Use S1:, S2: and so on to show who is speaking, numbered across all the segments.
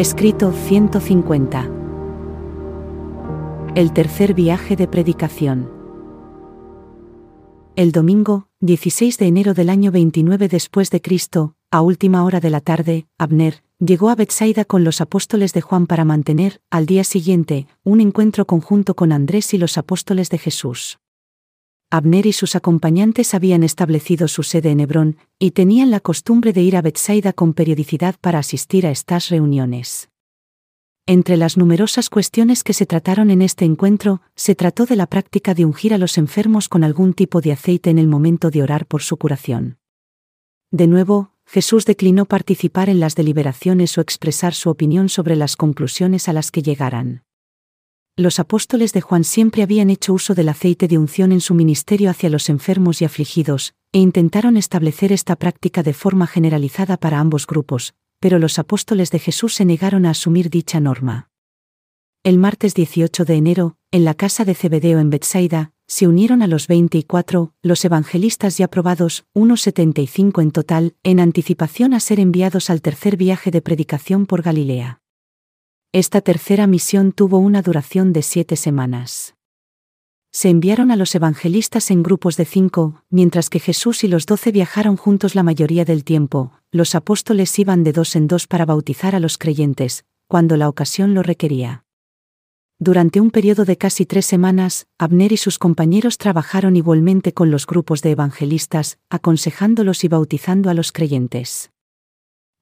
S1: Escrito 150. El tercer viaje de predicación. El domingo, 16 de enero del año 29 después de Cristo, a última hora de la tarde, Abner llegó a Bethsaida con los apóstoles de Juan para mantener, al día siguiente, un encuentro conjunto con Andrés y los apóstoles de Jesús. Abner y sus acompañantes habían establecido su sede en Hebrón, y tenían la costumbre de ir a Bethsaida con periodicidad para asistir a estas reuniones. Entre las numerosas cuestiones que se trataron en este encuentro, se trató de la práctica de ungir a los enfermos con algún tipo de aceite en el momento de orar por su curación. De nuevo, Jesús declinó participar en las deliberaciones o expresar su opinión sobre las conclusiones a las que llegaran los apóstoles de Juan siempre habían hecho uso del aceite de unción en su ministerio hacia los enfermos y afligidos, e intentaron establecer esta práctica de forma generalizada para ambos grupos, pero los apóstoles de Jesús se negaron a asumir dicha norma. El martes 18 de enero, en la casa de Cebedeo en Bethsaida, se unieron a los 24, los evangelistas ya probados, unos 75 en total, en anticipación a ser enviados al tercer viaje de predicación por Galilea. Esta tercera misión tuvo una duración de siete semanas. Se enviaron a los evangelistas en grupos de cinco, mientras que Jesús y los doce viajaron juntos la mayoría del tiempo, los apóstoles iban de dos en dos para bautizar a los creyentes, cuando la ocasión lo requería. Durante un periodo de casi tres semanas, Abner y sus compañeros trabajaron igualmente con los grupos de evangelistas, aconsejándolos y bautizando a los creyentes.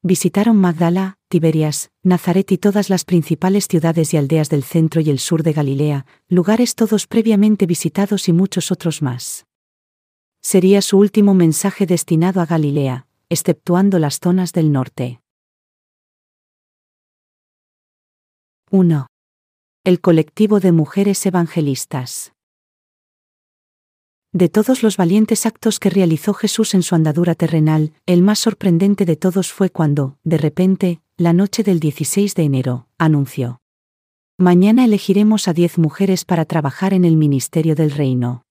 S1: Visitaron Magdala, Tiberias, Nazaret y todas las principales ciudades y aldeas del centro y el sur de Galilea, lugares todos previamente visitados y muchos otros más. Sería su último mensaje destinado a Galilea, exceptuando las zonas del norte. 1. El colectivo de mujeres evangelistas. De todos los valientes actos que realizó Jesús en su andadura terrenal, el más sorprendente de todos fue cuando, de repente, la noche del 16 de enero, anunció. Mañana elegiremos a diez mujeres para trabajar en el ministerio del reino.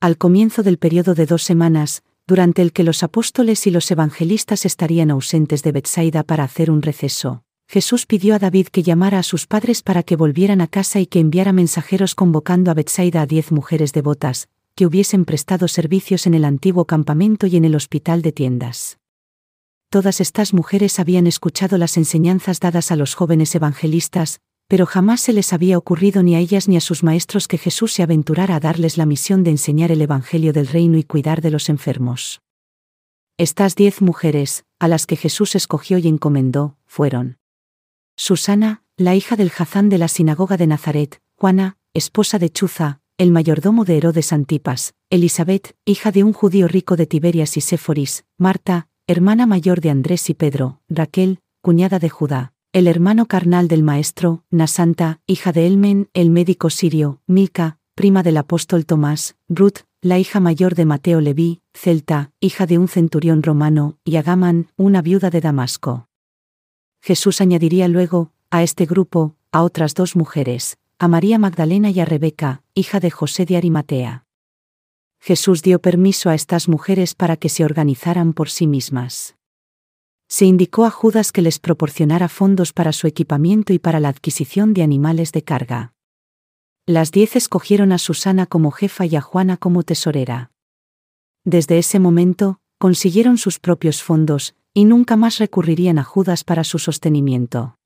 S1: Al comienzo del periodo de dos semanas, durante el que los apóstoles y los evangelistas estarían ausentes de Bethsaida para hacer un receso, Jesús pidió a David que llamara a sus padres para que volvieran a casa y que enviara mensajeros convocando a Bethsaida a diez mujeres devotas, que hubiesen prestado servicios en el antiguo campamento y en el hospital de tiendas. Todas estas mujeres habían escuchado las enseñanzas dadas a los jóvenes evangelistas, pero jamás se les había ocurrido ni a ellas ni a sus maestros que Jesús se aventurara a darles la misión de enseñar el Evangelio del reino y cuidar de los enfermos. Estas diez mujeres, a las que Jesús escogió y encomendó, fueron Susana, la hija del Jazán de la sinagoga de Nazaret, Juana, esposa de Chuza, el mayordomo de Herodes Antipas, Elizabeth, hija de un judío rico de Tiberias y Séforis, Marta, hermana mayor de Andrés y Pedro, Raquel, cuñada de Judá, el hermano carnal del maestro, Nasanta, hija de Elmen, el médico sirio, Milca, prima del apóstol Tomás, Ruth, la hija mayor de Mateo Leví, Celta, hija de un centurión romano, y Agaman, una viuda de Damasco. Jesús añadiría luego, a este grupo, a otras dos mujeres, a María Magdalena y a Rebeca, hija de José de Arimatea. Jesús dio permiso a estas mujeres para que se organizaran por sí mismas. Se indicó a Judas que les proporcionara fondos para su equipamiento y para la adquisición de animales de carga. Las diez escogieron a Susana como jefa y a Juana como tesorera. Desde ese momento, consiguieron sus propios fondos, y nunca más recurrirían a Judas para su sostenimiento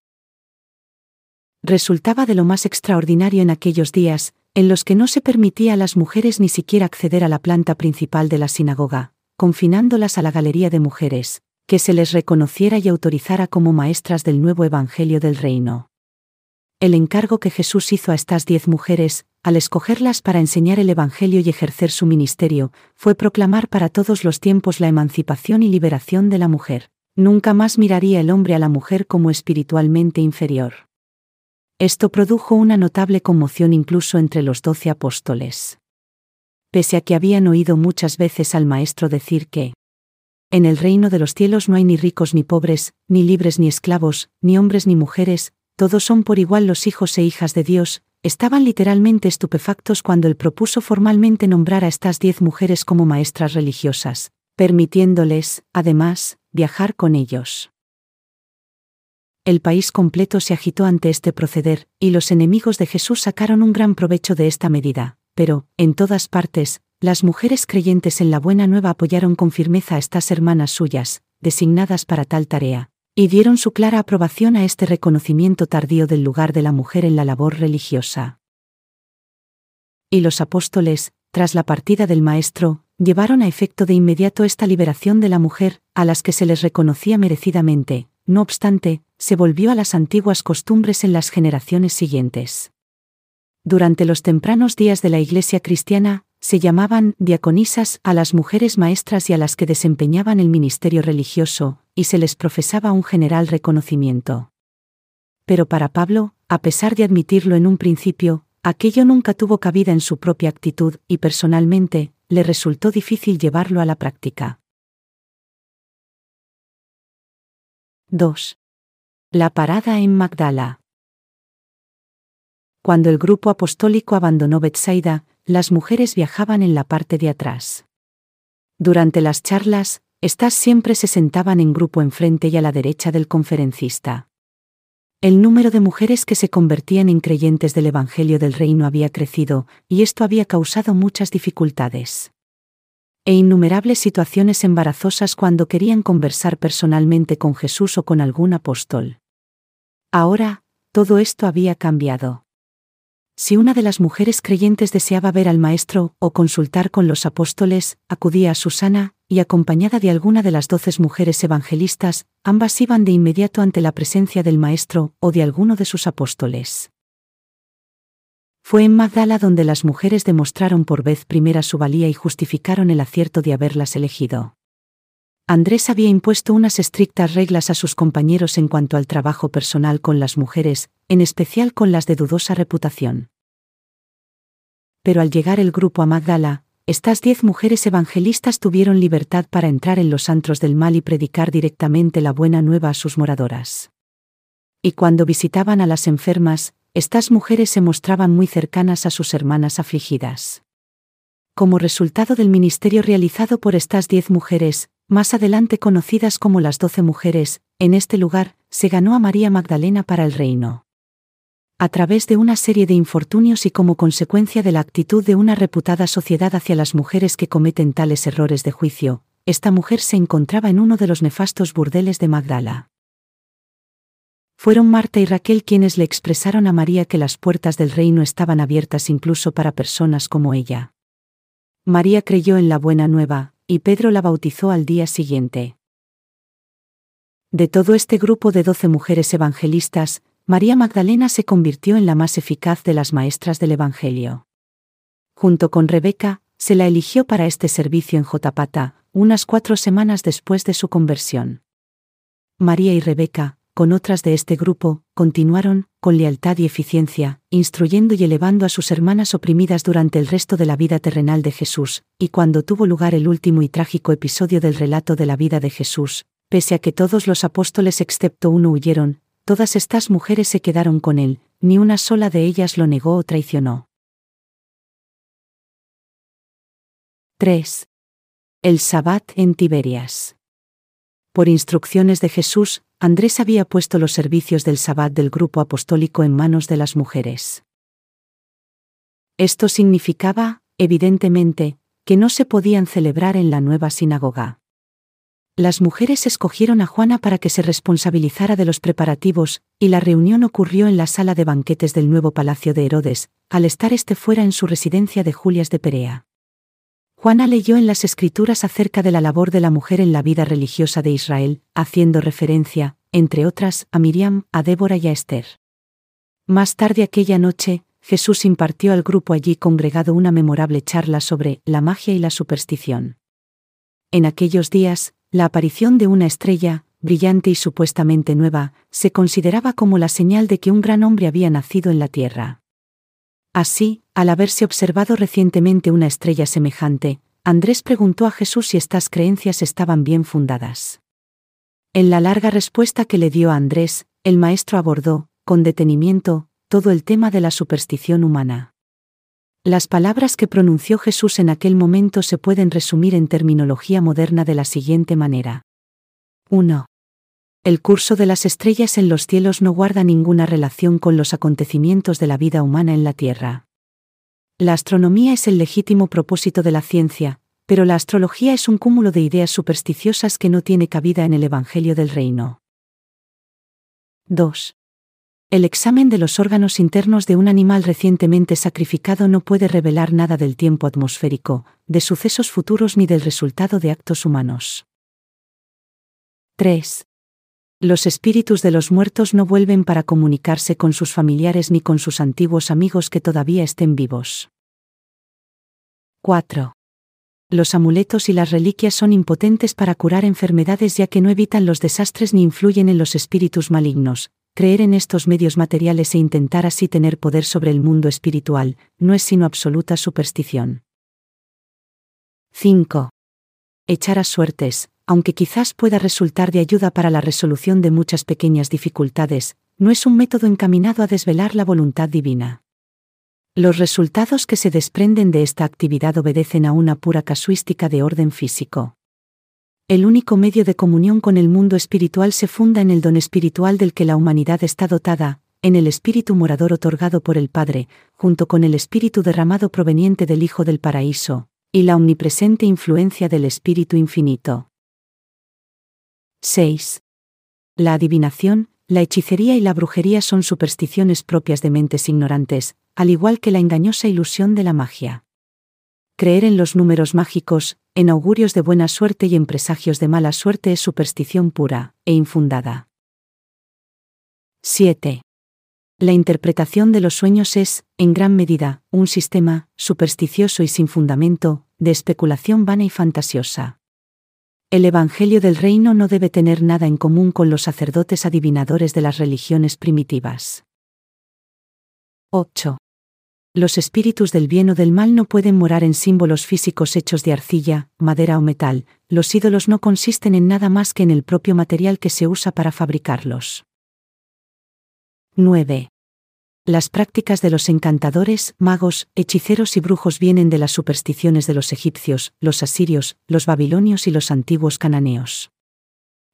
S1: resultaba de lo más extraordinario en aquellos días, en los que no se permitía a las mujeres ni siquiera acceder a la planta principal de la sinagoga, confinándolas a la galería de mujeres, que se les reconociera y autorizara como maestras del nuevo Evangelio del Reino. El encargo que Jesús hizo a estas diez mujeres, al escogerlas para enseñar el Evangelio y ejercer su ministerio, fue proclamar para todos los tiempos la emancipación y liberación de la mujer. Nunca más miraría el hombre a la mujer como espiritualmente inferior. Esto produjo una notable conmoción incluso entre los doce apóstoles. Pese a que habían oído muchas veces al Maestro decir que, en el reino de los cielos no hay ni ricos ni pobres, ni libres ni esclavos, ni hombres ni mujeres, todos son por igual los hijos e hijas de Dios, estaban literalmente estupefactos cuando él propuso formalmente nombrar a estas diez mujeres como maestras religiosas, permitiéndoles, además, viajar con ellos. El país completo se agitó ante este proceder, y los enemigos de Jesús sacaron un gran provecho de esta medida, pero, en todas partes, las mujeres creyentes en la buena nueva apoyaron con firmeza a estas hermanas suyas, designadas para tal tarea, y dieron su clara aprobación a este reconocimiento tardío del lugar de la mujer en la labor religiosa. Y los apóstoles, tras la partida del Maestro, llevaron a efecto de inmediato esta liberación de la mujer, a las que se les reconocía merecidamente, no obstante, se volvió a las antiguas costumbres en las generaciones siguientes. Durante los tempranos días de la Iglesia cristiana, se llamaban diaconisas a las mujeres maestras y a las que desempeñaban el ministerio religioso, y se les profesaba un general reconocimiento. Pero para Pablo, a pesar de admitirlo en un principio, aquello nunca tuvo cabida en su propia actitud y personalmente, le resultó difícil llevarlo a la práctica. 2. La parada en Magdala. Cuando el grupo apostólico abandonó Bethsaida, las mujeres viajaban en la parte de atrás. Durante las charlas, estas siempre se sentaban en grupo enfrente y a la derecha del conferencista. El número de mujeres que se convertían en creyentes del Evangelio del Reino había crecido, y esto había causado muchas dificultades. E innumerables situaciones embarazosas cuando querían conversar personalmente con Jesús o con algún apóstol. Ahora, todo esto había cambiado. Si una de las mujeres creyentes deseaba ver al Maestro o consultar con los apóstoles, acudía a Susana, y acompañada de alguna de las doce mujeres evangelistas, ambas iban de inmediato ante la presencia del Maestro o de alguno de sus apóstoles. Fue en Magdala donde las mujeres demostraron por vez primera su valía y justificaron el acierto de haberlas elegido. Andrés había impuesto unas estrictas reglas a sus compañeros en cuanto al trabajo personal con las mujeres, en especial con las de dudosa reputación. Pero al llegar el grupo a Magdala, estas diez mujeres evangelistas tuvieron libertad para entrar en los antros del mal y predicar directamente la buena nueva a sus moradoras. Y cuando visitaban a las enfermas, estas mujeres se mostraban muy cercanas a sus hermanas afligidas. Como resultado del ministerio realizado por estas diez mujeres, más adelante conocidas como las doce mujeres, en este lugar, se ganó a María Magdalena para el reino. A través de una serie de infortunios y como consecuencia de la actitud de una reputada sociedad hacia las mujeres que cometen tales errores de juicio, esta mujer se encontraba en uno de los nefastos burdeles de Magdala. Fueron Marta y Raquel quienes le expresaron a María que las puertas del reino estaban abiertas incluso para personas como ella. María creyó en la buena nueva, y Pedro la bautizó al día siguiente. De todo este grupo de doce mujeres evangelistas, María Magdalena se convirtió en la más eficaz de las maestras del Evangelio. Junto con Rebeca, se la eligió para este servicio en Jotapata, unas cuatro semanas después de su conversión. María y Rebeca, con otras de este grupo, continuaron, con lealtad y eficiencia, instruyendo y elevando a sus hermanas oprimidas durante el resto de la vida terrenal de Jesús, y cuando tuvo lugar el último y trágico episodio del relato de la vida de Jesús, pese a que todos los apóstoles excepto uno huyeron, todas estas mujeres se quedaron con él, ni una sola de ellas lo negó o traicionó. 3. El Sabbat en Tiberias. Por instrucciones de Jesús, Andrés había puesto los servicios del Sabbat del grupo apostólico en manos de las mujeres. Esto significaba, evidentemente, que no se podían celebrar en la nueva sinagoga. Las mujeres escogieron a Juana para que se responsabilizara de los preparativos, y la reunión ocurrió en la sala de banquetes del nuevo palacio de Herodes, al estar este fuera en su residencia de Julias de Perea. Juana leyó en las escrituras acerca de la labor de la mujer en la vida religiosa de Israel, haciendo referencia, entre otras, a Miriam, a Débora y a Esther. Más tarde aquella noche, Jesús impartió al grupo allí congregado una memorable charla sobre la magia y la superstición. En aquellos días, la aparición de una estrella, brillante y supuestamente nueva, se consideraba como la señal de que un gran hombre había nacido en la tierra. Así, al haberse observado recientemente una estrella semejante, Andrés preguntó a Jesús si estas creencias estaban bien fundadas. En la larga respuesta que le dio a Andrés, el maestro abordó, con detenimiento, todo el tema de la superstición humana. Las palabras que pronunció Jesús en aquel momento se pueden resumir en terminología moderna de la siguiente manera. 1. El curso de las estrellas en los cielos no guarda ninguna relación con los acontecimientos de la vida humana en la Tierra. La astronomía es el legítimo propósito de la ciencia, pero la astrología es un cúmulo de ideas supersticiosas que no tiene cabida en el Evangelio del Reino. 2. El examen de los órganos internos de un animal recientemente sacrificado no puede revelar nada del tiempo atmosférico, de sucesos futuros ni del resultado de actos humanos. 3. Los espíritus de los muertos no vuelven para comunicarse con sus familiares ni con sus antiguos amigos que todavía estén vivos. 4. Los amuletos y las reliquias son impotentes para curar enfermedades ya que no evitan los desastres ni influyen en los espíritus malignos, Creer en estos medios materiales e intentar así tener poder sobre el mundo espiritual, no es sino absoluta superstición. 5. Echar a suertes, aunque quizás pueda resultar de ayuda para la resolución de muchas pequeñas dificultades, no es un método encaminado a desvelar la voluntad divina. Los resultados que se desprenden de esta actividad obedecen a una pura casuística de orden físico. El único medio de comunión con el mundo espiritual se funda en el don espiritual del que la humanidad está dotada, en el espíritu morador otorgado por el Padre, junto con el espíritu derramado proveniente del Hijo del Paraíso, y la omnipresente influencia del Espíritu Infinito. 6. La adivinación, la hechicería y la brujería son supersticiones propias de mentes ignorantes, al igual que la engañosa ilusión de la magia. Creer en los números mágicos, en augurios de buena suerte y en presagios de mala suerte es superstición pura e infundada. 7. La interpretación de los sueños es, en gran medida, un sistema, supersticioso y sin fundamento, de especulación vana y fantasiosa. El Evangelio del Reino no debe tener nada en común con los sacerdotes adivinadores de las religiones primitivas. 8. Los espíritus del bien o del mal no pueden morar en símbolos físicos hechos de arcilla, madera o metal, los ídolos no consisten en nada más que en el propio material que se usa para fabricarlos. 9. Las prácticas de los encantadores, magos, hechiceros y brujos vienen de las supersticiones de los egipcios, los asirios, los babilonios y los antiguos cananeos.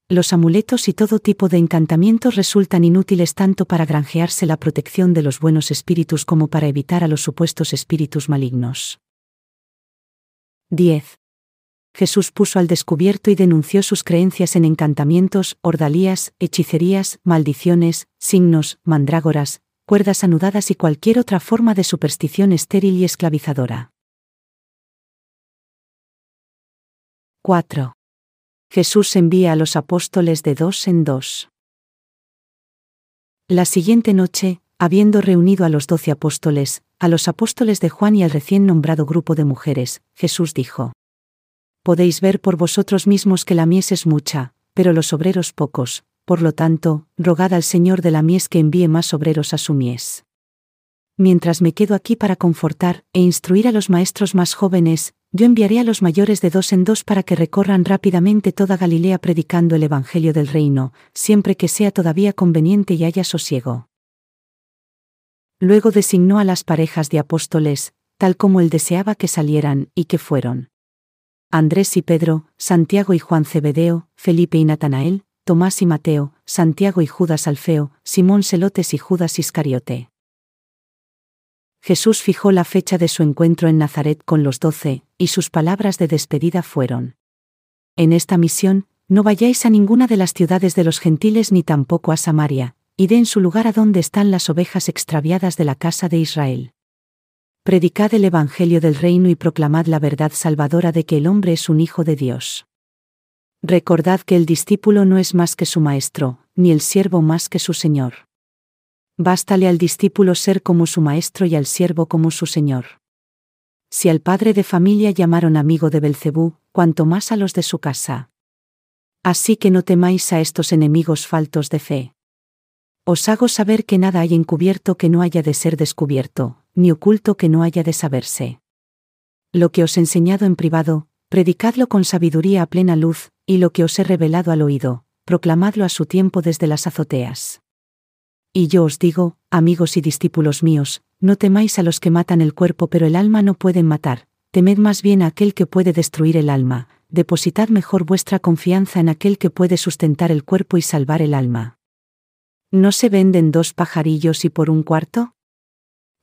S1: Los amuletos y todo tipo de encantamientos resultan inútiles tanto para granjearse la protección de los buenos espíritus como para evitar a los supuestos espíritus malignos. 10. Jesús puso al descubierto y denunció sus creencias en encantamientos, ordalías, hechicerías, maldiciones, signos, mandrágoras, cuerdas anudadas y cualquier otra forma de superstición estéril y esclavizadora. 4. Jesús envía a los apóstoles de dos en dos. La siguiente noche, habiendo reunido a los doce apóstoles, a los apóstoles de Juan y al recién nombrado grupo de mujeres, Jesús dijo, Podéis ver por vosotros mismos que la mies es mucha, pero los obreros pocos, por lo tanto, rogad al Señor de la mies que envíe más obreros a su mies. Mientras me quedo aquí para confortar e instruir a los maestros más jóvenes, yo enviaré a los mayores de dos en dos para que recorran rápidamente toda Galilea predicando el Evangelio del Reino, siempre que sea todavía conveniente y haya sosiego. Luego designó a las parejas de apóstoles, tal como él deseaba que salieran, y que fueron. Andrés y Pedro, Santiago y Juan Cebedeo, Felipe y Natanael, Tomás y Mateo, Santiago y Judas Alfeo, Simón Celotes y Judas Iscariote. Jesús fijó la fecha de su encuentro en Nazaret con los doce, y sus palabras de despedida fueron. En esta misión, no vayáis a ninguna de las ciudades de los gentiles ni tampoco a Samaria, id en su lugar a donde están las ovejas extraviadas de la casa de Israel. Predicad el Evangelio del reino y proclamad la verdad salvadora de que el hombre es un hijo de Dios. Recordad que el discípulo no es más que su maestro, ni el siervo más que su señor. Bástale al discípulo ser como su maestro y al siervo como su señor. Si al padre de familia llamaron amigo de Belcebú, cuanto más a los de su casa. Así que no temáis a estos enemigos faltos de fe. Os hago saber que nada hay encubierto que no haya de ser descubierto, ni oculto que no haya de saberse. Lo que os he enseñado en privado, predicadlo con sabiduría a plena luz, y lo que os he revelado al oído, proclamadlo a su tiempo desde las azoteas. Y yo os digo, amigos y discípulos míos, no temáis a los que matan el cuerpo pero el alma no pueden matar, temed más bien a aquel que puede destruir el alma, depositad mejor vuestra confianza en aquel que puede sustentar el cuerpo y salvar el alma. ¿No se venden dos pajarillos y por un cuarto?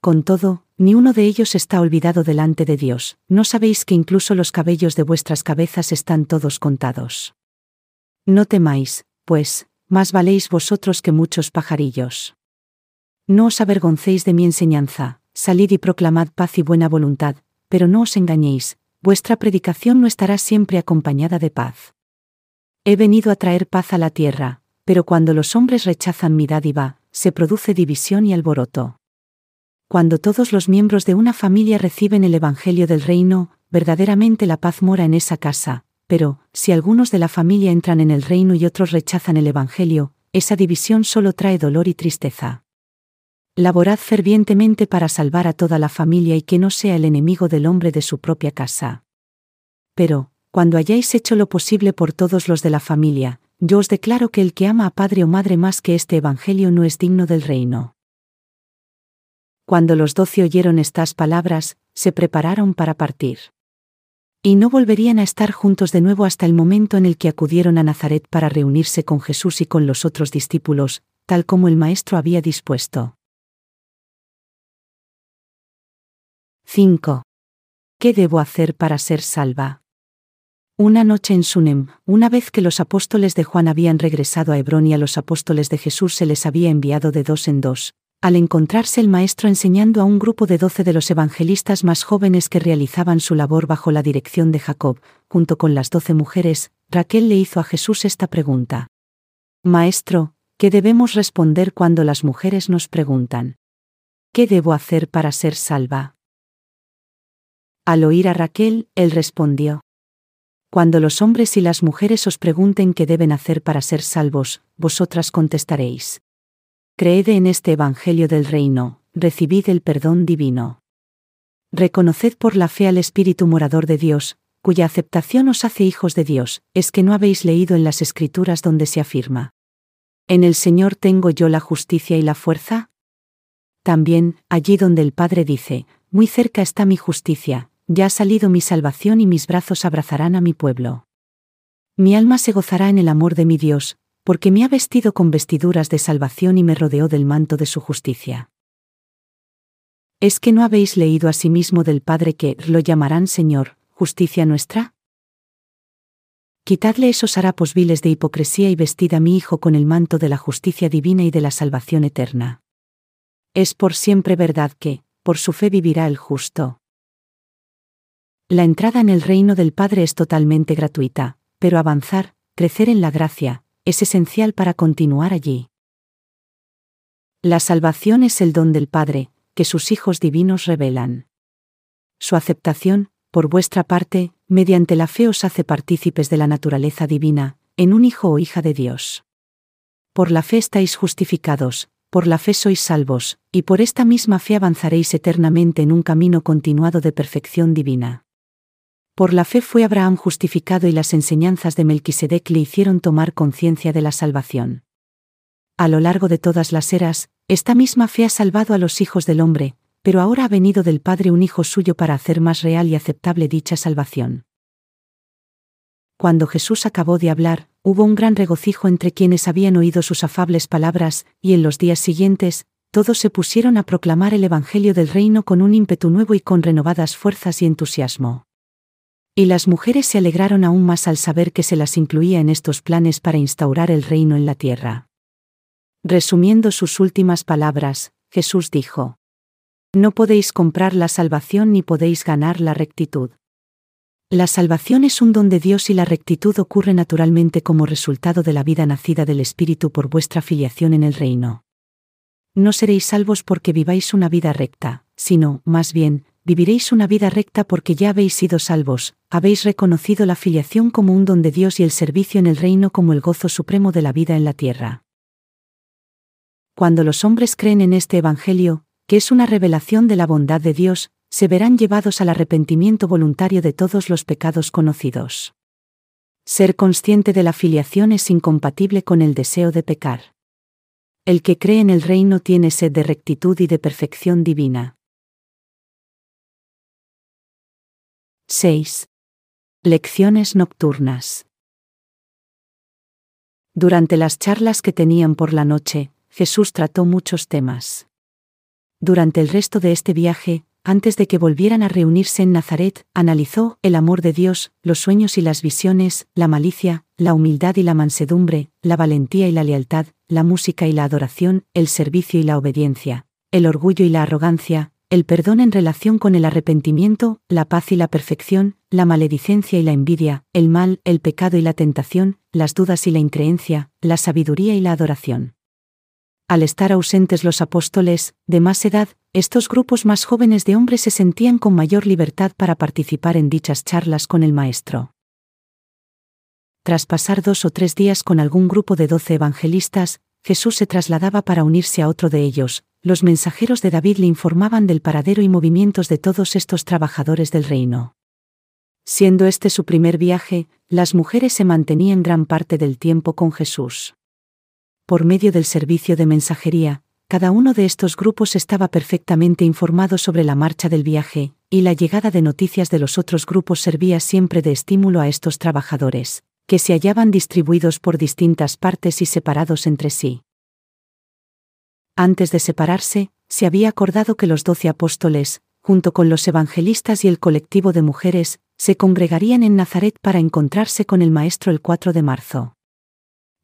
S1: Con todo, ni uno de ellos está olvidado delante de Dios, ¿no sabéis que incluso los cabellos de vuestras cabezas están todos contados? No temáis, pues, más valéis vosotros que muchos pajarillos. No os avergoncéis de mi enseñanza, salid y proclamad paz y buena voluntad, pero no os engañéis, vuestra predicación no estará siempre acompañada de paz. He venido a traer paz a la tierra, pero cuando los hombres rechazan mi dádiva, se produce división y alboroto. Cuando todos los miembros de una familia reciben el Evangelio del Reino, verdaderamente la paz mora en esa casa, pero, si algunos de la familia entran en el reino y otros rechazan el Evangelio, esa división solo trae dolor y tristeza. Laborad fervientemente para salvar a toda la familia y que no sea el enemigo del hombre de su propia casa. Pero, cuando hayáis hecho lo posible por todos los de la familia, yo os declaro que el que ama a padre o madre más que este Evangelio no es digno del reino. Cuando los doce oyeron estas palabras, se prepararon para partir. Y no volverían a estar juntos de nuevo hasta el momento en el que acudieron a Nazaret para reunirse con Jesús y con los otros discípulos, tal como el Maestro había dispuesto. 5. ¿Qué debo hacer para ser salva? Una noche en Sunem, una vez que los apóstoles de Juan habían regresado a Hebrón y a los apóstoles de Jesús se les había enviado de dos en dos, al encontrarse el maestro enseñando a un grupo de doce de los evangelistas más jóvenes que realizaban su labor bajo la dirección de Jacob, junto con las doce mujeres, Raquel le hizo a Jesús esta pregunta. Maestro, ¿qué debemos responder cuando las mujeres nos preguntan? ¿Qué debo hacer para ser salva? Al oír a Raquel, él respondió. Cuando los hombres y las mujeres os pregunten qué deben hacer para ser salvos, vosotras contestaréis. Creed en este Evangelio del Reino, recibid el perdón divino. Reconoced por la fe al Espíritu morador de Dios, cuya aceptación os hace hijos de Dios, es que no habéis leído en las Escrituras donde se afirma. ¿En el Señor tengo yo la justicia y la fuerza? También, allí donde el Padre dice, muy cerca está mi justicia, ya ha salido mi salvación y mis brazos abrazarán a mi pueblo. Mi alma se gozará en el amor de mi Dios, porque me ha vestido con vestiduras de salvación y me rodeó del manto de su justicia. ¿Es que no habéis leído asimismo del Padre que lo llamarán Señor, justicia nuestra? Quitadle esos harapos viles de hipocresía y vestid a mi Hijo con el manto de la justicia divina y de la salvación eterna. Es por siempre verdad que, por su fe vivirá el justo. La entrada en el reino del Padre es totalmente gratuita, pero avanzar, crecer en la gracia, es esencial para continuar allí. La salvación es el don del Padre, que sus hijos divinos revelan. Su aceptación, por vuestra parte, mediante la fe os hace partícipes de la naturaleza divina, en un hijo o hija de Dios. Por la fe estáis justificados, por la fe sois salvos, y por esta misma fe avanzaréis eternamente en un camino continuado de perfección divina. Por la fe fue Abraham justificado y las enseñanzas de Melquisedec le hicieron tomar conciencia de la salvación. A lo largo de todas las eras, esta misma fe ha salvado a los hijos del hombre, pero ahora ha venido del Padre un Hijo suyo para hacer más real y aceptable dicha salvación. Cuando Jesús acabó de hablar, hubo un gran regocijo entre quienes habían oído sus afables palabras, y en los días siguientes, todos se pusieron a proclamar el Evangelio del Reino con un ímpetu nuevo y con renovadas fuerzas y entusiasmo. Y las mujeres se alegraron aún más al saber que se las incluía en estos planes para instaurar el reino en la tierra. Resumiendo sus últimas palabras, Jesús dijo, No podéis comprar la salvación ni podéis ganar la rectitud. La salvación es un don de Dios y la rectitud ocurre naturalmente como resultado de la vida nacida del Espíritu por vuestra filiación en el reino. No seréis salvos porque viváis una vida recta, sino, más bien, viviréis una vida recta porque ya habéis sido salvos, habéis reconocido la filiación como un don de Dios y el servicio en el reino como el gozo supremo de la vida en la tierra. Cuando los hombres creen en este Evangelio, que es una revelación de la bondad de Dios, se verán llevados al arrepentimiento voluntario de todos los pecados conocidos. Ser consciente de la filiación es incompatible con el deseo de pecar. El que cree en el reino tiene sed de rectitud y de perfección divina. 6. Lecciones nocturnas. Durante las charlas que tenían por la noche, Jesús trató muchos temas. Durante el resto de este viaje, antes de que volvieran a reunirse en Nazaret, analizó el amor de Dios, los sueños y las visiones, la malicia, la humildad y la mansedumbre, la valentía y la lealtad, la música y la adoración, el servicio y la obediencia, el orgullo y la arrogancia, el perdón en relación con el arrepentimiento, la paz y la perfección, la maledicencia y la envidia, el mal, el pecado y la tentación, las dudas y la increencia, la sabiduría y la adoración. Al estar ausentes los apóstoles, de más edad, estos grupos más jóvenes de hombres se sentían con mayor libertad para participar en dichas charlas con el Maestro. Tras pasar dos o tres días con algún grupo de doce evangelistas, Jesús se trasladaba para unirse a otro de ellos, los mensajeros de David le informaban del paradero y movimientos de todos estos trabajadores del reino. Siendo este su primer viaje, las mujeres se mantenían gran parte del tiempo con Jesús. Por medio del servicio de mensajería, cada uno de estos grupos estaba perfectamente informado sobre la marcha del viaje, y la llegada de noticias de los otros grupos servía siempre de estímulo a estos trabajadores, que se hallaban distribuidos por distintas partes y separados entre sí. Antes de separarse, se había acordado que los doce apóstoles, junto con los evangelistas y el colectivo de mujeres, se congregarían en Nazaret para encontrarse con el Maestro el 4 de marzo.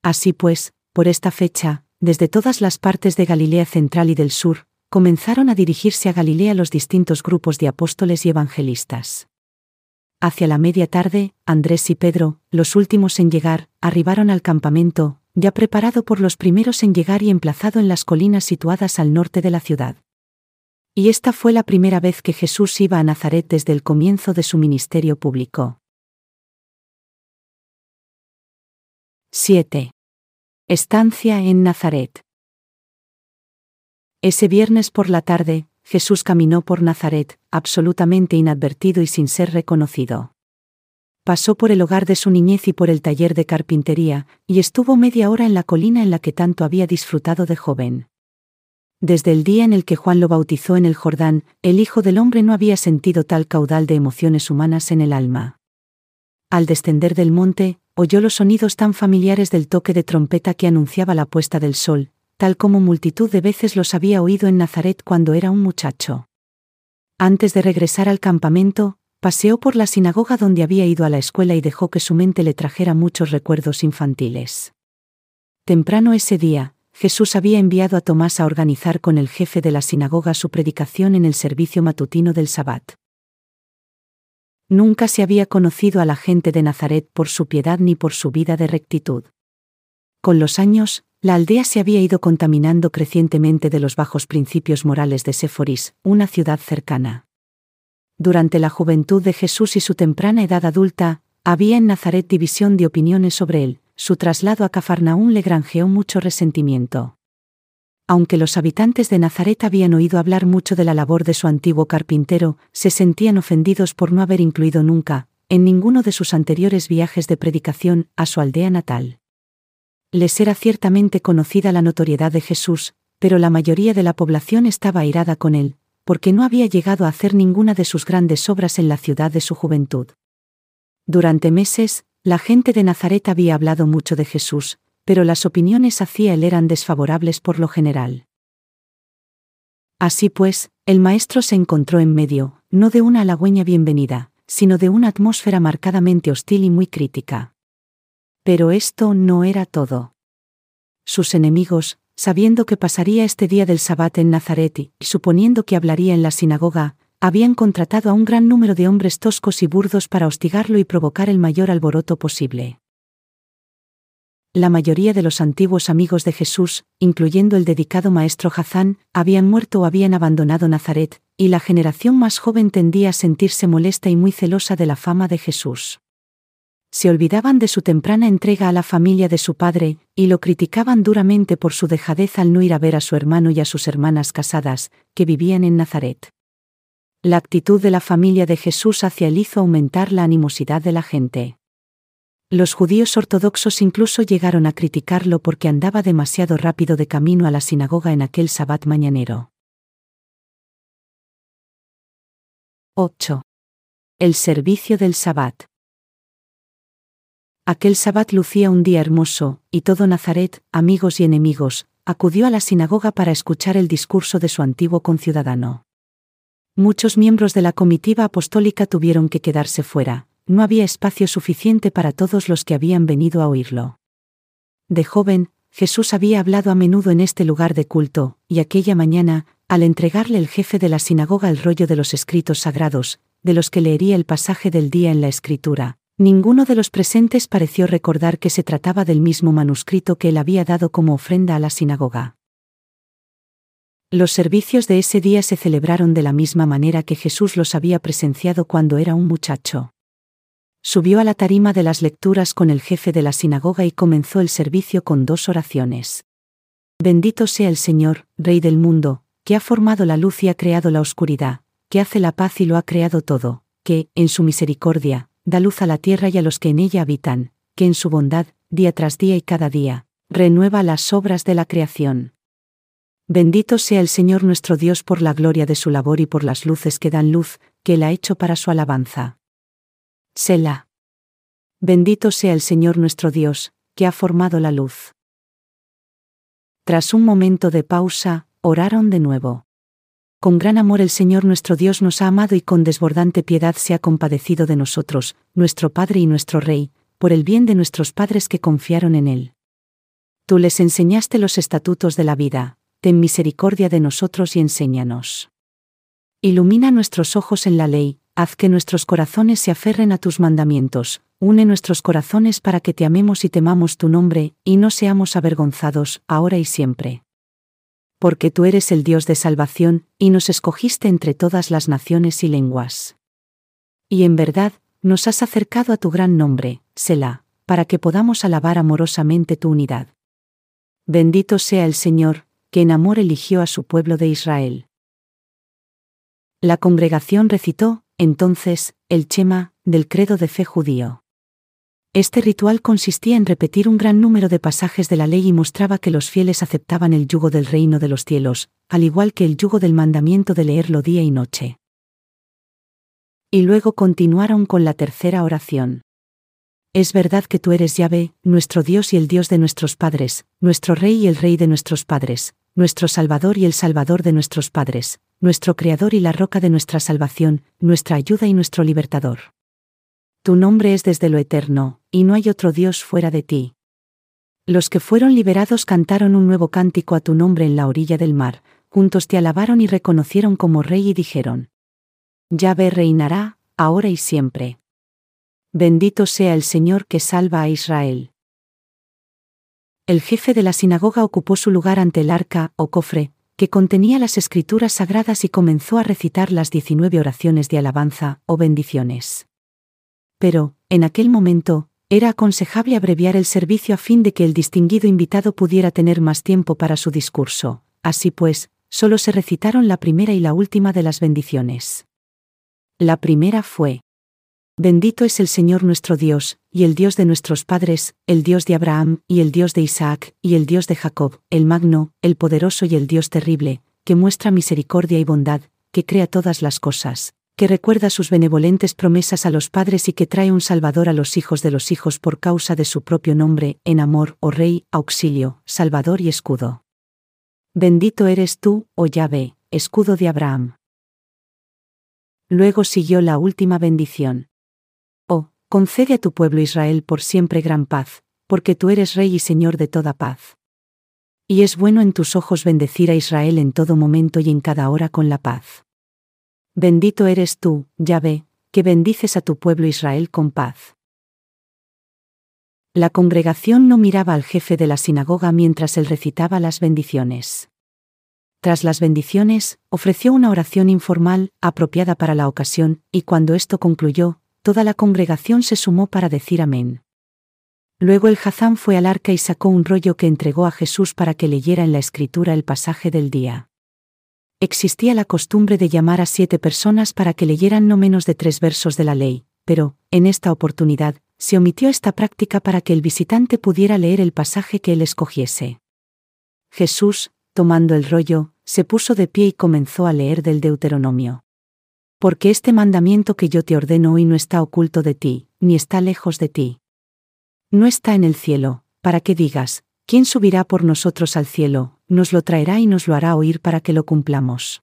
S1: Así pues, por esta fecha, desde todas las partes de Galilea central y del sur, comenzaron a dirigirse a Galilea los distintos grupos de apóstoles y evangelistas. Hacia la media tarde, Andrés y Pedro, los últimos en llegar, arribaron al campamento, ya preparado por los primeros en llegar y emplazado en las colinas situadas al norte de la ciudad. Y esta fue la primera vez que Jesús iba a Nazaret desde el comienzo de su ministerio público. 7. Estancia en Nazaret. Ese viernes por la tarde, Jesús caminó por Nazaret, absolutamente inadvertido y sin ser reconocido pasó por el hogar de su niñez y por el taller de carpintería, y estuvo media hora en la colina en la que tanto había disfrutado de joven. Desde el día en el que Juan lo bautizó en el Jordán, el Hijo del Hombre no había sentido tal caudal de emociones humanas en el alma. Al descender del monte, oyó los sonidos tan familiares del toque de trompeta que anunciaba la puesta del sol, tal como multitud de veces los había oído en Nazaret cuando era un muchacho. Antes de regresar al campamento, Paseó por la sinagoga donde había ido a la escuela y dejó que su mente le trajera muchos recuerdos infantiles. Temprano ese día, Jesús había enviado a Tomás a organizar con el jefe de la sinagoga su predicación en el servicio matutino del Sabbat. Nunca se había conocido a la gente de Nazaret por su piedad ni por su vida de rectitud. Con los años, la aldea se había ido contaminando crecientemente de los bajos principios morales de Séforis, una ciudad cercana. Durante la juventud de Jesús y su temprana edad adulta, había en Nazaret división de opiniones sobre él, su traslado a Cafarnaún le granjeó mucho resentimiento. Aunque los habitantes de Nazaret habían oído hablar mucho de la labor de su antiguo carpintero, se sentían ofendidos por no haber incluido nunca, en ninguno de sus anteriores viajes de predicación, a su aldea natal. Les era ciertamente conocida la notoriedad de Jesús, pero la mayoría de la población estaba airada con él, porque no había llegado a hacer ninguna de sus grandes obras en la ciudad de su juventud. Durante meses, la gente de Nazaret había hablado mucho de Jesús, pero las opiniones hacia él eran desfavorables por lo general. Así pues, el maestro se encontró en medio, no de una halagüeña bienvenida, sino de una atmósfera marcadamente hostil y muy crítica. Pero esto no era todo. Sus enemigos, sabiendo que pasaría este día del Sabbat en Nazaret y suponiendo que hablaría en la sinagoga, habían contratado a un gran número de hombres toscos y burdos para hostigarlo y provocar el mayor alboroto posible. La mayoría de los antiguos amigos de Jesús, incluyendo el dedicado maestro Hazán, habían muerto o habían abandonado Nazaret, y la generación más joven tendía a sentirse molesta y muy celosa de la fama de Jesús se olvidaban de su temprana entrega a la familia de su padre, y lo criticaban duramente por su dejadez al no ir a ver a su hermano y a sus hermanas casadas, que vivían en Nazaret. La actitud de la familia de Jesús hacia él hizo aumentar la animosidad de la gente. Los judíos ortodoxos incluso llegaron a criticarlo porque andaba demasiado rápido de camino a la sinagoga en aquel sabbat mañanero. 8. El servicio del sabbat. Aquel sabbat lucía un día hermoso, y todo Nazaret, amigos y enemigos, acudió a la sinagoga para escuchar el discurso de su antiguo conciudadano. Muchos miembros de la comitiva apostólica tuvieron que quedarse fuera, no había espacio suficiente para todos los que habían venido a oírlo. De joven, Jesús había hablado a menudo en este lugar de culto, y aquella mañana, al entregarle el jefe de la sinagoga el rollo de los escritos sagrados, de los que leería el pasaje del día en la escritura, ninguno de los presentes pareció recordar que se trataba del mismo manuscrito que él había dado como ofrenda a la sinagoga. Los servicios de ese día se celebraron de la misma manera que Jesús los había presenciado cuando era un muchacho subió a la tarima de las lecturas con el jefe de la sinagoga y comenzó el servicio con dos oraciones. Bendito sea el Señor, Rey del mundo, que ha formado la luz y ha creado la oscuridad, que hace la paz y lo ha creado todo, que, en su misericordia, da luz a la tierra y a los que en ella habitan, que en su bondad, día tras día y cada día, renueva las obras de la creación. Bendito sea el Señor nuestro Dios por la gloria de su labor y por las luces que dan luz, que Él ha hecho para su alabanza. Selah. Bendito sea el Señor nuestro Dios, que ha formado la luz. Tras un momento de pausa, oraron de nuevo. Con gran amor el Señor nuestro Dios nos ha amado y con desbordante piedad se ha compadecido de nosotros, nuestro Padre y nuestro Rey, por el bien de nuestros padres que confiaron en Él. Tú les enseñaste los estatutos de la vida, ten misericordia de nosotros y enséñanos. Ilumina nuestros ojos en la ley, haz que nuestros corazones se aferren a tus mandamientos, une nuestros corazones para que te amemos y temamos tu nombre, y no seamos avergonzados, ahora y siempre. Porque tú eres el Dios de salvación, y nos escogiste entre todas las naciones y lenguas. Y en verdad, nos has acercado a tu gran nombre, Selah, para que podamos alabar amorosamente tu unidad. Bendito sea el Señor, que en amor eligió a su pueblo de Israel. La congregación recitó, entonces, el chema, del credo de fe judío. Este ritual consistía en repetir un gran número de pasajes de la ley y mostraba que los fieles aceptaban el yugo del reino de los cielos, al igual que el yugo del mandamiento de leerlo día y noche. Y luego continuaron con la tercera oración. Es verdad que tú eres Yahvé, nuestro Dios y el Dios de nuestros padres, nuestro Rey y el Rey de nuestros padres, nuestro Salvador y el Salvador de nuestros padres, nuestro Creador y la roca de nuestra salvación, nuestra ayuda y nuestro libertador. Tu nombre es desde lo eterno, y no hay otro Dios fuera de ti. Los que fueron liberados cantaron un nuevo cántico a tu nombre en la orilla del mar, juntos te alabaron y reconocieron como rey y dijeron. Yahvé reinará, ahora y siempre. Bendito sea el Señor que salva a Israel. El jefe de la sinagoga ocupó su lugar ante el arca, o cofre, que contenía las escrituras sagradas y comenzó a recitar las diecinueve oraciones de alabanza o bendiciones. Pero, en aquel momento, era aconsejable abreviar el servicio a fin de que el distinguido invitado pudiera tener más tiempo para su discurso, así pues, solo se recitaron la primera y la última de las bendiciones. La primera fue, Bendito es el Señor nuestro Dios, y el Dios de nuestros padres, el Dios de Abraham, y el Dios de Isaac, y el Dios de Jacob, el magno, el poderoso y el Dios terrible, que muestra misericordia y bondad, que crea todas las cosas, que recuerda sus benevolentes promesas a los padres y que trae un Salvador a los hijos de los hijos por causa de su propio nombre, en amor, oh Rey, auxilio, Salvador y escudo. Bendito eres tú, oh Yahvé, escudo de Abraham. Luego siguió la última bendición concede a tu pueblo Israel por siempre gran paz, porque tú eres Rey y Señor de toda paz. Y es bueno en tus ojos bendecir a Israel en todo momento y en cada hora con la paz. Bendito eres tú, Yahvé, que bendices a tu pueblo Israel con paz. La congregación no miraba al jefe de la sinagoga mientras él recitaba las bendiciones. Tras las bendiciones, ofreció una oración informal, apropiada para la ocasión, y cuando esto concluyó, toda la congregación se sumó para decir amén. Luego el Hazán fue al arca y sacó un rollo que entregó a Jesús para que leyera en la escritura el pasaje del día. Existía la costumbre de llamar a siete personas para que leyeran no menos de tres versos de la ley, pero, en esta oportunidad, se omitió esta práctica para que el visitante pudiera leer el pasaje que él escogiese. Jesús, tomando el rollo, se puso de pie y comenzó a leer del Deuteronomio porque este mandamiento que yo te ordeno hoy no está oculto de ti, ni está lejos de ti. No está en el cielo, para que digas, ¿quién subirá por nosotros al cielo? Nos lo traerá y nos lo hará oír para que lo cumplamos.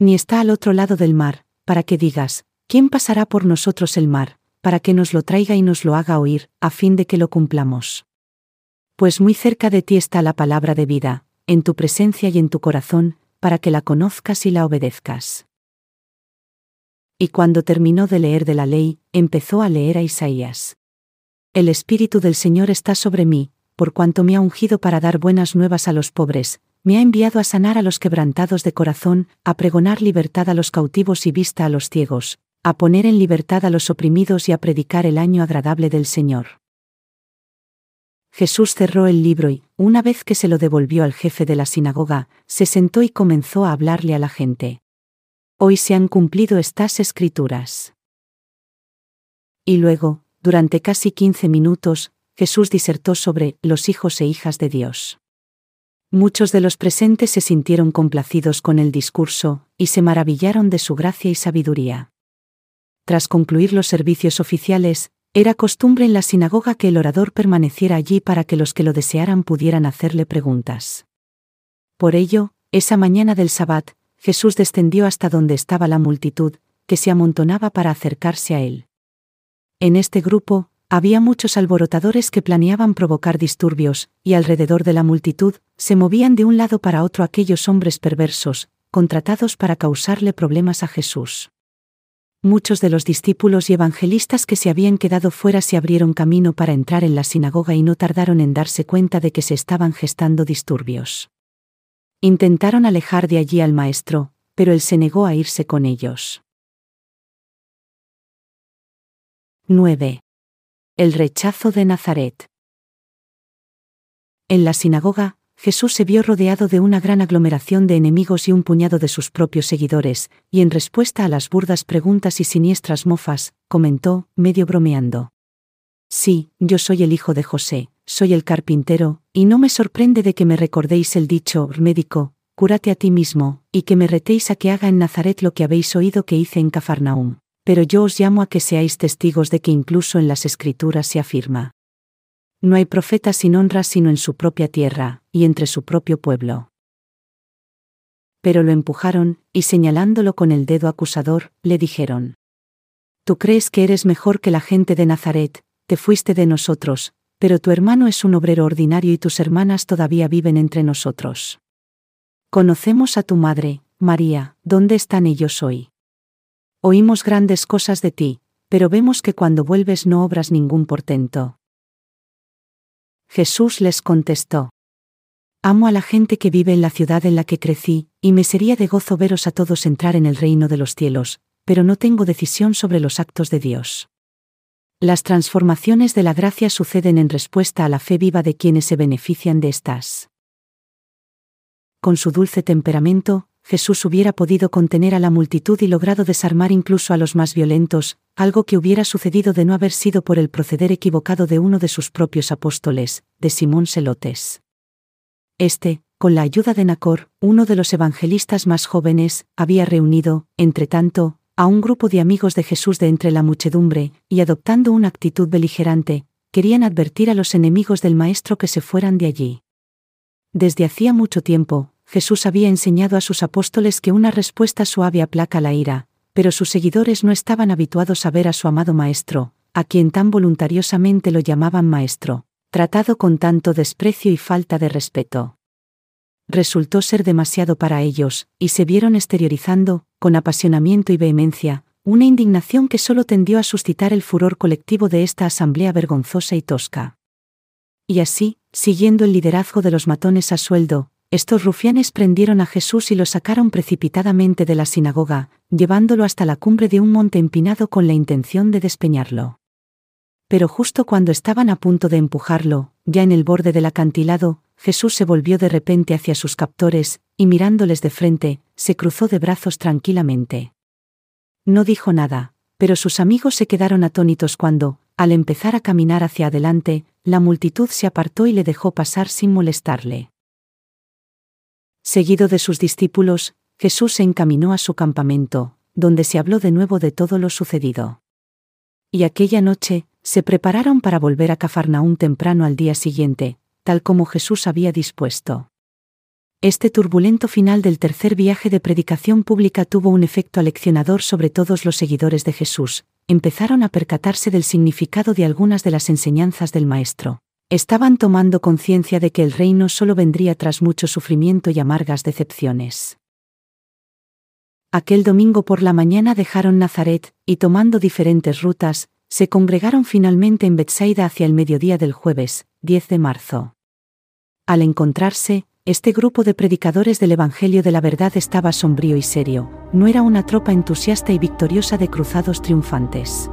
S1: Ni está al otro lado del mar, para que digas, ¿quién pasará por nosotros el mar? para que nos lo traiga y nos lo haga oír, a fin de que lo cumplamos. Pues muy cerca de ti está la palabra de vida, en tu presencia y en tu corazón, para que la conozcas y la obedezcas. Y cuando terminó de leer de la ley, empezó a leer a Isaías. El Espíritu del Señor está sobre mí, por cuanto me ha ungido para dar buenas nuevas a los pobres, me ha enviado a sanar a los quebrantados de corazón, a pregonar libertad a los cautivos y vista a los ciegos, a poner en libertad a los oprimidos y a predicar el año agradable del Señor. Jesús cerró el libro y, una vez que se lo devolvió al jefe de la sinagoga, se sentó y comenzó a hablarle a la gente. Hoy se han cumplido estas escrituras. Y luego, durante casi quince minutos, Jesús disertó sobre los hijos e hijas de Dios. Muchos de los presentes se sintieron complacidos con el discurso, y se maravillaron de su gracia y sabiduría. Tras concluir los servicios oficiales, era costumbre en la sinagoga que el orador permaneciera allí para que los que lo desearan pudieran hacerle preguntas. Por ello, esa mañana del Sabbat, Jesús descendió hasta donde estaba la multitud, que se amontonaba para acercarse a él. En este grupo, había muchos alborotadores que planeaban provocar disturbios, y alrededor de la multitud, se movían de un lado para otro aquellos hombres perversos, contratados para causarle problemas a Jesús muchos de los discípulos y evangelistas que se habían quedado fuera se abrieron camino para entrar en la sinagoga y no tardaron en darse cuenta de que se estaban gestando disturbios. Intentaron alejar de allí al maestro, pero él se negó a irse con ellos. 9. El rechazo de Nazaret. En la sinagoga, Jesús se vio rodeado de una gran aglomeración de enemigos y un puñado de sus propios seguidores, y en respuesta a las burdas preguntas y siniestras mofas, comentó, medio bromeando. Sí, yo soy el hijo de José, soy el carpintero, y no me sorprende de que me recordéis el dicho, médico, cúrate a ti mismo, y que me retéis a que haga en Nazaret lo que habéis oído que hice en Cafarnaum. Pero yo os llamo a que seáis testigos de que incluso en las escrituras se afirma. No hay profeta sin honra sino en su propia tierra, y entre su propio pueblo. Pero lo empujaron, y señalándolo con el dedo acusador, le dijeron. Tú crees que eres mejor que la gente de Nazaret, te fuiste de nosotros, pero tu hermano es un obrero ordinario y tus hermanas todavía viven entre nosotros. Conocemos a tu madre, María, ¿dónde están ellos hoy? Oímos grandes cosas de ti, pero vemos que cuando vuelves no obras ningún portento. Jesús les contestó. Amo a la gente que vive en la ciudad en la que crecí, y me sería de gozo veros a todos entrar en el reino de los cielos, pero no tengo decisión sobre los actos de Dios. Las transformaciones de la gracia suceden en respuesta a la fe viva de quienes se benefician de estas. Con su dulce temperamento, Jesús hubiera podido contener a la multitud y logrado desarmar incluso a los más violentos, algo que hubiera sucedido de no haber sido por el proceder equivocado de uno de sus propios apóstoles, de Simón Selotes. Este, con la ayuda de Nacor, uno de los evangelistas más jóvenes, había reunido, entre tanto, a un grupo de amigos de Jesús de entre la muchedumbre, y adoptando una actitud beligerante, querían advertir a los enemigos del Maestro que se fueran de allí. Desde hacía mucho tiempo, Jesús había enseñado a sus apóstoles que una respuesta suave aplaca la ira, pero sus seguidores no estaban habituados a ver a su amado Maestro, a quien tan voluntariosamente lo llamaban Maestro, tratado con tanto desprecio y falta de respeto. Resultó ser demasiado para ellos, y se vieron exteriorizando, con apasionamiento y vehemencia, una indignación que solo tendió a suscitar el furor colectivo de esta asamblea vergonzosa y tosca. Y así, siguiendo el liderazgo de los matones a sueldo, estos rufianes prendieron a Jesús y lo sacaron precipitadamente de la sinagoga, llevándolo hasta la cumbre de un monte empinado con la intención de despeñarlo. Pero justo cuando estaban a punto de empujarlo, ya en el borde del acantilado, Jesús se volvió de repente hacia sus captores, y mirándoles de frente, se cruzó de brazos tranquilamente. No dijo nada, pero sus amigos se quedaron atónitos cuando, al empezar a caminar hacia adelante, la multitud se apartó y le dejó pasar sin molestarle. Seguido de sus discípulos, Jesús se encaminó a su campamento, donde se habló de nuevo de todo lo sucedido. Y aquella noche, se prepararon para volver a Cafarnaún temprano al día siguiente, tal como Jesús había dispuesto. Este turbulento final del tercer viaje de predicación pública tuvo un efecto aleccionador sobre todos los seguidores de Jesús, empezaron a percatarse del significado de algunas de las enseñanzas del Maestro. Estaban tomando conciencia de que el reino solo vendría tras mucho sufrimiento y amargas decepciones. Aquel domingo por la mañana dejaron Nazaret, y tomando diferentes rutas, se congregaron finalmente en Bethsaida hacia el mediodía del jueves, 10 de marzo. Al encontrarse, este grupo de predicadores del Evangelio de la verdad estaba sombrío y serio, no era una tropa entusiasta y victoriosa de cruzados triunfantes.